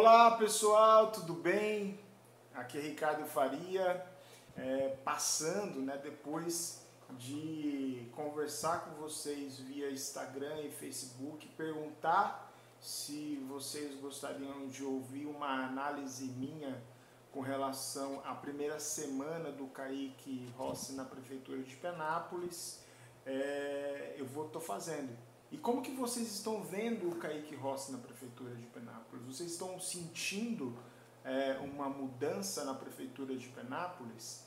Olá pessoal, tudo bem? Aqui é Ricardo Faria, é, passando né, depois de conversar com vocês via Instagram e Facebook, perguntar se vocês gostariam de ouvir uma análise minha com relação à primeira semana do Kaique Rossi na Prefeitura de Penápolis, é, eu vou tô fazendo. E como que vocês estão vendo o Kaique Rossi na Prefeitura de Penápolis? Vocês estão sentindo é, uma mudança na Prefeitura de Penápolis?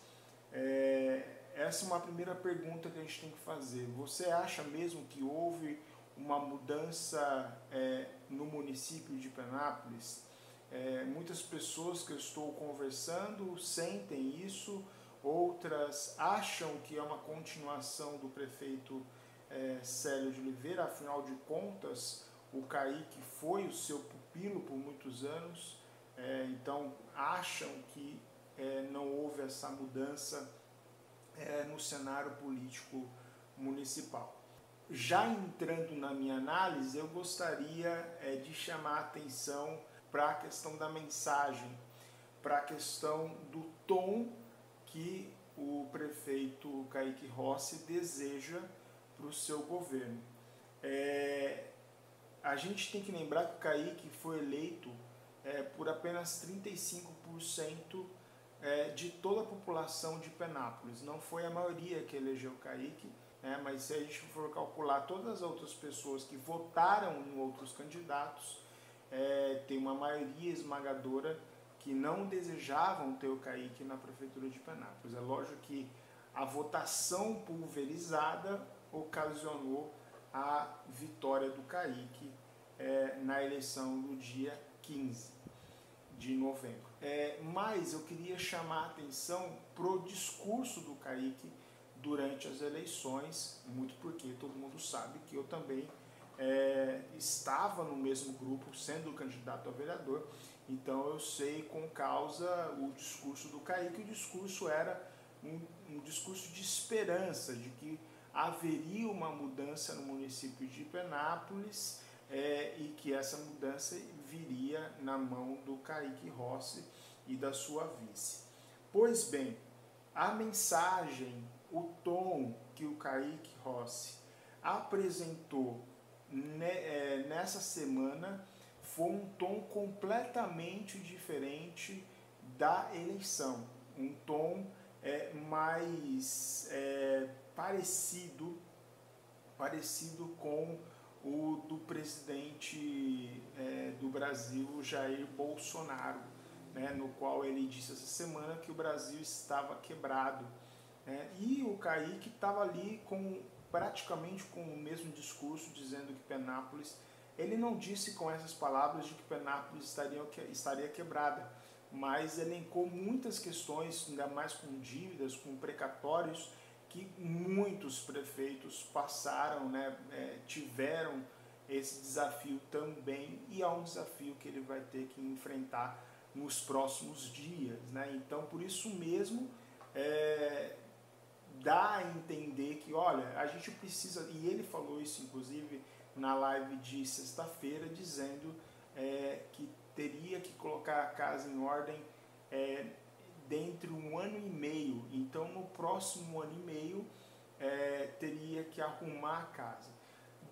É, essa é uma primeira pergunta que a gente tem que fazer. Você acha mesmo que houve uma mudança é, no município de Penápolis? É, muitas pessoas que eu estou conversando sentem isso, outras acham que é uma continuação do prefeito é, Célio de Oliveira, afinal de contas, o Kaique foi o seu pupilo por muitos anos, é, então acham que é, não houve essa mudança é, no cenário político municipal. Já entrando na minha análise, eu gostaria é, de chamar a atenção para a questão da mensagem, para a questão do tom que o prefeito Kaique Rossi deseja para o seu governo. É, a gente tem que lembrar que o Kaique foi eleito é, por apenas 35% é, de toda a população de Penápolis. Não foi a maioria que elegeu o Kaique, né, mas se a gente for calcular todas as outras pessoas que votaram em outros candidatos, é, tem uma maioria esmagadora que não desejavam ter o Kaique na prefeitura de Penápolis. É lógico que a votação pulverizada ocasionou a vitória do Kaique é, na eleição do dia 15 de novembro. É, mas eu queria chamar a atenção para o discurso do Kaique durante as eleições, muito porque todo mundo sabe que eu também é, estava no mesmo grupo, sendo candidato a vereador, então eu sei com causa o discurso do Kaique. O discurso era um, um discurso de esperança, de que haveria uma mudança no município de Penápolis é, e que essa mudança viria na mão do Kaique Rossi e da sua vice. Pois bem, a mensagem, o tom que o Kaique Rossi apresentou é, nessa semana foi um tom completamente diferente da eleição, um tom é, mais é, parecido, parecido com o do presidente é, do Brasil, Jair Bolsonaro, né, no qual ele disse essa semana que o Brasil estava quebrado. Né, e o Kaique estava ali com praticamente com o mesmo discurso, dizendo que Penápolis, ele não disse com essas palavras de que Penápolis estaria, estaria quebrada, mas elencou muitas questões, ainda mais com dívidas, com precatórios, que muitos prefeitos passaram, né, é, tiveram esse desafio também, e é um desafio que ele vai ter que enfrentar nos próximos dias. Né? Então, por isso mesmo, é, dá a entender que, olha, a gente precisa, e ele falou isso inclusive na live de sexta-feira, dizendo é, que teria que colocar a casa em ordem é, dentro um ano e meio. Então, no próximo ano e meio, é, teria que arrumar a casa.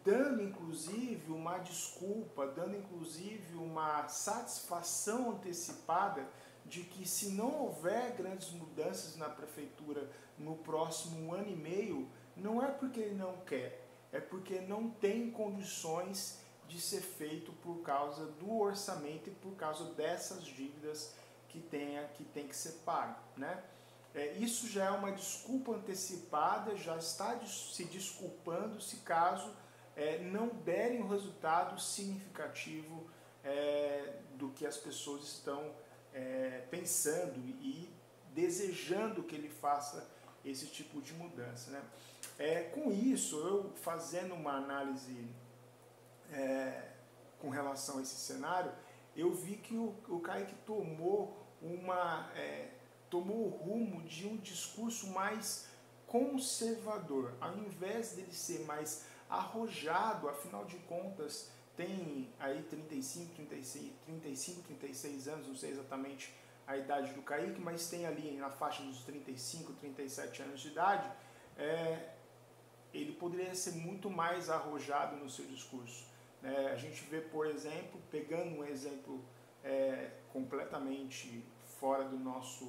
Dando inclusive uma desculpa, dando inclusive uma satisfação antecipada de que se não houver grandes mudanças na prefeitura no próximo ano e meio, não é porque ele não quer, é porque não tem condições de ser feito por causa do orçamento e por causa dessas dívidas que tenha que tem que ser pago, né? É, isso já é uma desculpa antecipada, já está se desculpando se caso é, não derem um resultado significativo é, do que as pessoas estão é, pensando e desejando que ele faça esse tipo de mudança. Né? É, com isso, eu fazendo uma análise é, com relação a esse cenário, eu vi que o, o Kaique tomou uma é, tomou o rumo de um discurso mais conservador, ao invés dele ser mais arrojado, afinal de contas, tem aí 35, 36, 35, 36 anos, não sei exatamente a idade do Kaique, mas tem ali na faixa dos 35, 37 anos de idade, é, ele poderia ser muito mais arrojado no seu discurso. É, a gente vê, por exemplo, pegando um exemplo é, completamente fora do nosso,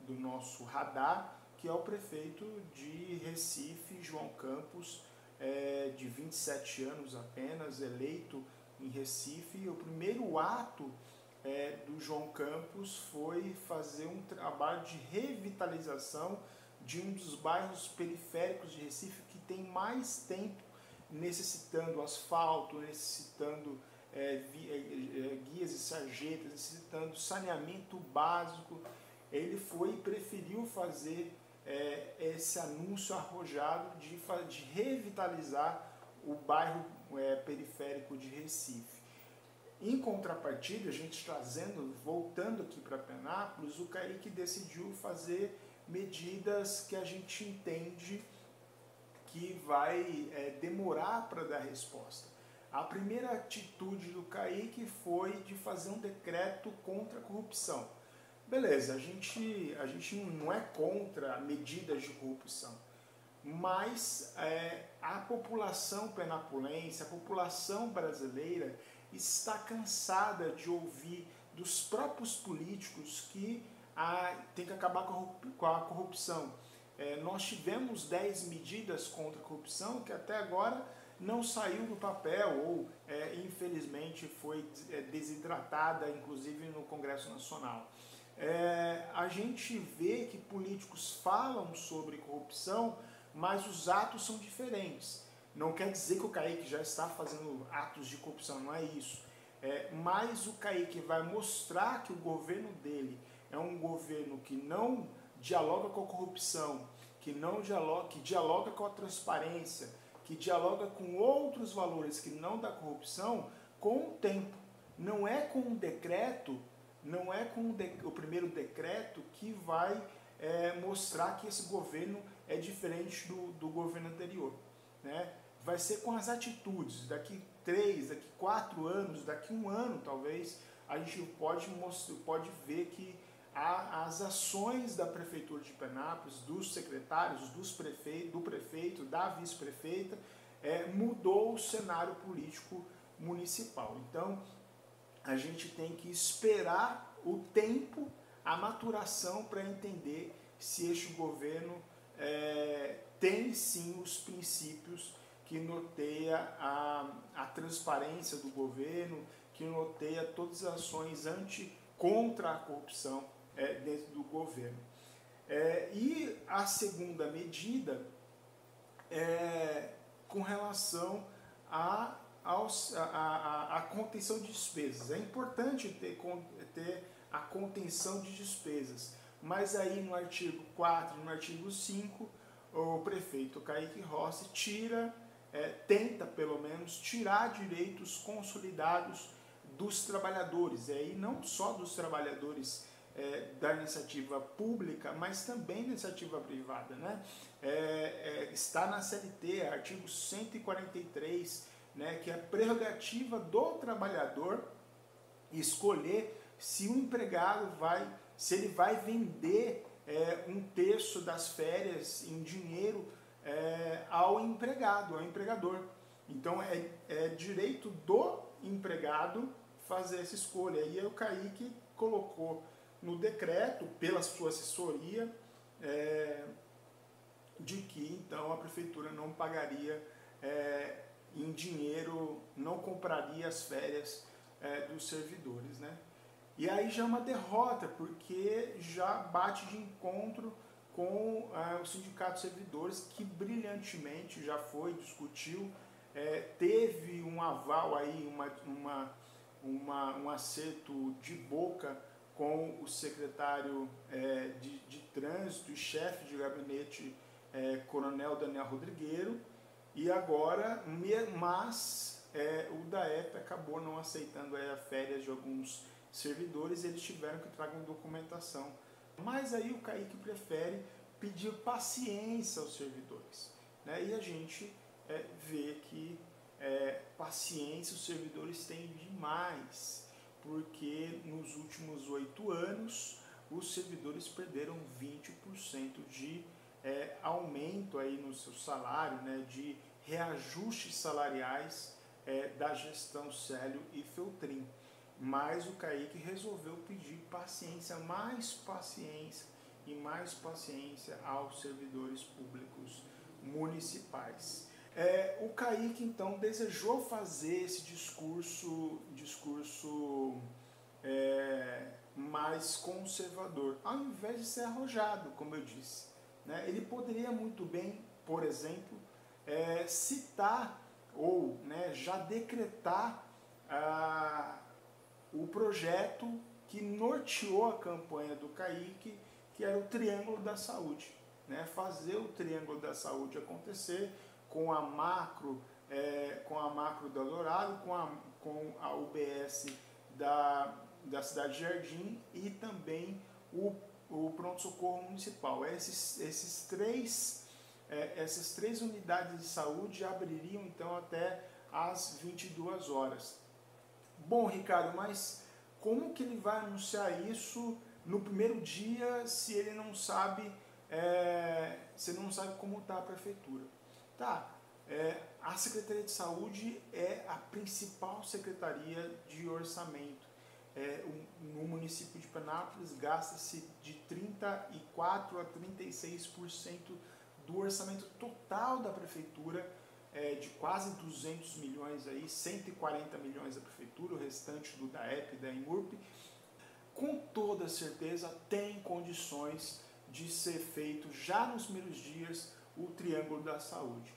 do nosso radar, que é o prefeito de Recife, João Campos, é, de 27 anos apenas, eleito em Recife. O primeiro ato é, do João Campos foi fazer um trabalho de revitalização de um dos bairros periféricos de Recife que tem mais tempo necessitando asfalto, necessitando é, é, é, guias e sarjetas, necessitando saneamento básico. Ele foi e preferiu fazer é, esse anúncio arrojado de, de revitalizar o bairro é, periférico de Recife. Em contrapartida, a gente trazendo, voltando aqui para Penápolis, o Kaique decidiu fazer medidas que a gente entende que vai é, demorar para dar resposta. A primeira atitude do Kaique foi de fazer um decreto contra a corrupção. Beleza, a gente, a gente não é contra medidas de corrupção, mas é, a população penapolense, a população brasileira está cansada de ouvir dos próprios políticos que a, tem que acabar com a corrupção. É, nós tivemos 10 medidas contra a corrupção que até agora não saiu do papel ou, é, infelizmente, foi é, desidratada, inclusive no Congresso Nacional é, a gente vê que políticos falam sobre corrupção, mas os atos são diferentes. Não quer dizer que o Kaique já está fazendo atos de corrupção, não é isso. É, mas o Kaique vai mostrar que o governo dele é um governo que não dialoga com a corrupção, que não dialoga, que dialoga com a transparência, que dialoga com outros valores que não da corrupção com o tempo. Não é com um decreto não é com o, primeiro decreto que vai é, mostrar que esse governo é diferente do, do governo anterior. Né? Vai ser com as atitudes. Daqui três, daqui quatro anos, daqui um ano talvez, a gente pode, pode ver que as ações da Prefeitura de Penápolis, dos secretários, dos prefeitos, do prefeito, da vice-prefeita, é, mudou o cenário político municipal. Então, a gente tem que esperar o tempo, a maturação para entender se este governo é, tem sim os princípios que noteia a, a transparência do governo, que noteia todas as ações anti contra a corrupção é, dentro do governo. É, e a segunda medida é com relação aos, a, a, contenção de despesas. É importante ter, ter a contenção de despesas, mas aí no artigo 4 e no artigo 5, o prefeito Kaique Rossi tira, é, tenta pelo menos tirar direitos consolidados dos trabalhadores, e aí não só dos trabalhadores é, da iniciativa pública, mas também da iniciativa privada. Né? É, é está na CLT, artigo 143 né, que é prerrogativa do trabalhador escolher se o empregado vai, se ele vai vender é, um terço das férias em dinheiro é, ao empregado, ao empregador. Então é, é direito do empregado fazer essa escolha. E aí o Kaique colocou no decreto, pela sua assessoria, é, de que então a prefeitura não pagaria é, em dinheiro não compraria as férias é, dos servidores. Né? E aí já é uma derrota, porque já bate de encontro com é, o Sindicato de Servidores, que brilhantemente já foi, discutiu, é, teve um aval aí, uma, uma, uma, um acerto de boca com o secretário é, de, de trânsito e chefe de gabinete, é, Coronel Daniel Rodrigueiro, e agora, mas é, o DAEP acabou não aceitando é, a férias de alguns servidores, eles tiveram que trazer documentação. Mas aí o Kaique prefere pedir paciência aos servidores. Né? E a gente é, vê que é, paciência os servidores têm demais, porque nos últimos oito anos os servidores perderam 20% de é, aumento aí no seu salário, né, de reajustes salariais é, da gestão Célio e Feltrin. Mas o Kaique resolveu pedir paciência, mais paciência e mais paciência aos servidores públicos municipais. É, o Kaique então desejou fazer esse discurso, discurso é, mais conservador, ao invés de ser arrojado, como eu disse. Né? Ele poderia muito bem, por exemplo, é, citar ou né, já decretar ah, o projeto que norteou a campanha do Kaique, que era o Triângulo da Saúde. Né? Fazer o Triângulo da Saúde acontecer com a macro, é, com a macro do Dourado, com a, com a UBS da, da cidade de Jardim e também o, o pronto-socorro municipal. Esses, esses três, é, essas três unidades de saúde abririam então até às 22 horas. Bom, Ricardo, mas como que ele vai anunciar isso no primeiro dia se ele não sabe, é, se ele não sabe como está a prefeitura? Tá, é, a Secretaria de Saúde é a principal secretaria de orçamento. É, no município de Penápolis gasta-se de 34 a 36% do orçamento total da prefeitura, é, de quase 200 milhões aí, 140 milhões da prefeitura, o restante do DAEP e da INURP, com toda certeza tem condições de ser feito já nos primeiros dias o Triângulo da Saúde.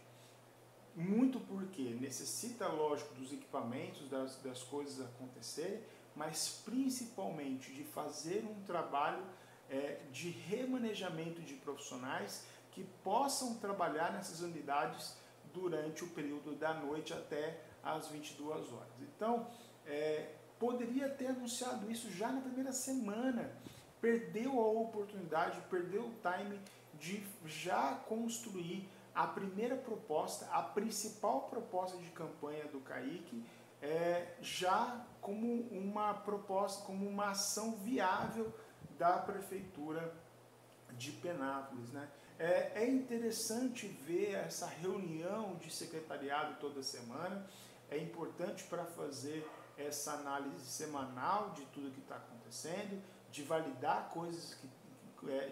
Muito porque necessita, lógico, dos equipamentos, das, das coisas acontecerem, mas principalmente de fazer um trabalho é, de remanejamento de profissionais que possam trabalhar nessas unidades durante o período da noite até às 22 horas. Então, é, poderia ter anunciado isso já na primeira semana. Perdeu a oportunidade, perdeu o time de já construir a primeira proposta, a principal proposta de campanha do Kaique, é, já como uma proposta, como uma ação viável da Prefeitura de Penápolis. Né? É, é interessante ver essa reunião de secretariado toda semana, é importante para fazer essa análise semanal de tudo que está acontecendo, de validar coisas que,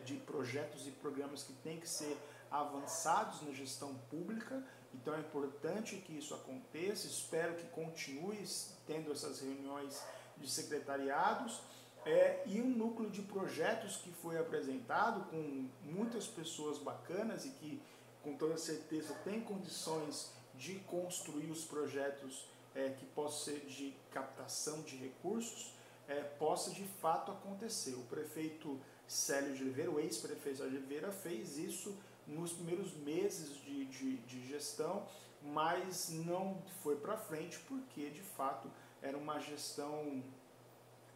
de projetos e programas que têm que ser avançados na gestão pública, então é importante que isso aconteça. Espero que continue tendo essas reuniões de secretariados. É, e um núcleo de projetos que foi apresentado com muitas pessoas bacanas e que, com toda certeza, tem condições de construir os projetos é, que possam ser de captação de recursos, é, possa de fato acontecer. O prefeito Célio de Oliveira, o ex-prefeito de Oliveira, fez isso nos primeiros meses de, de, de gestão, mas não foi para frente porque de fato era uma gestão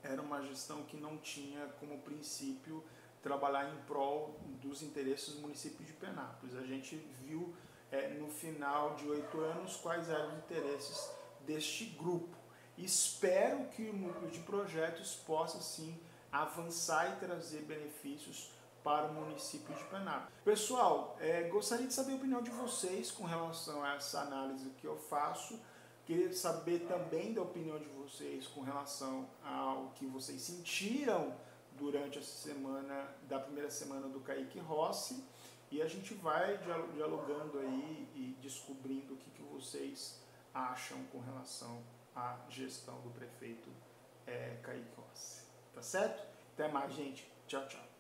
era uma gestão que não tinha como princípio trabalhar em prol dos interesses do município de Penápolis. A gente viu é, no final de oito anos quais eram os interesses deste grupo. Espero que o núcleo de projetos possa sim avançar e trazer benefícios para o município de Penápolis. Pessoal, é, gostaria de saber a opinião de vocês com relação a essa análise que eu faço. Queria saber também da opinião de vocês com relação ao que vocês sentiram durante essa semana, da primeira semana do Kaique Rossi. E a gente vai dialogando aí e descobrindo o que, que vocês acham com relação à gestão do prefeito é, Kaique Rossi. Tá certo? Até mais, gente. Tchau, tchau.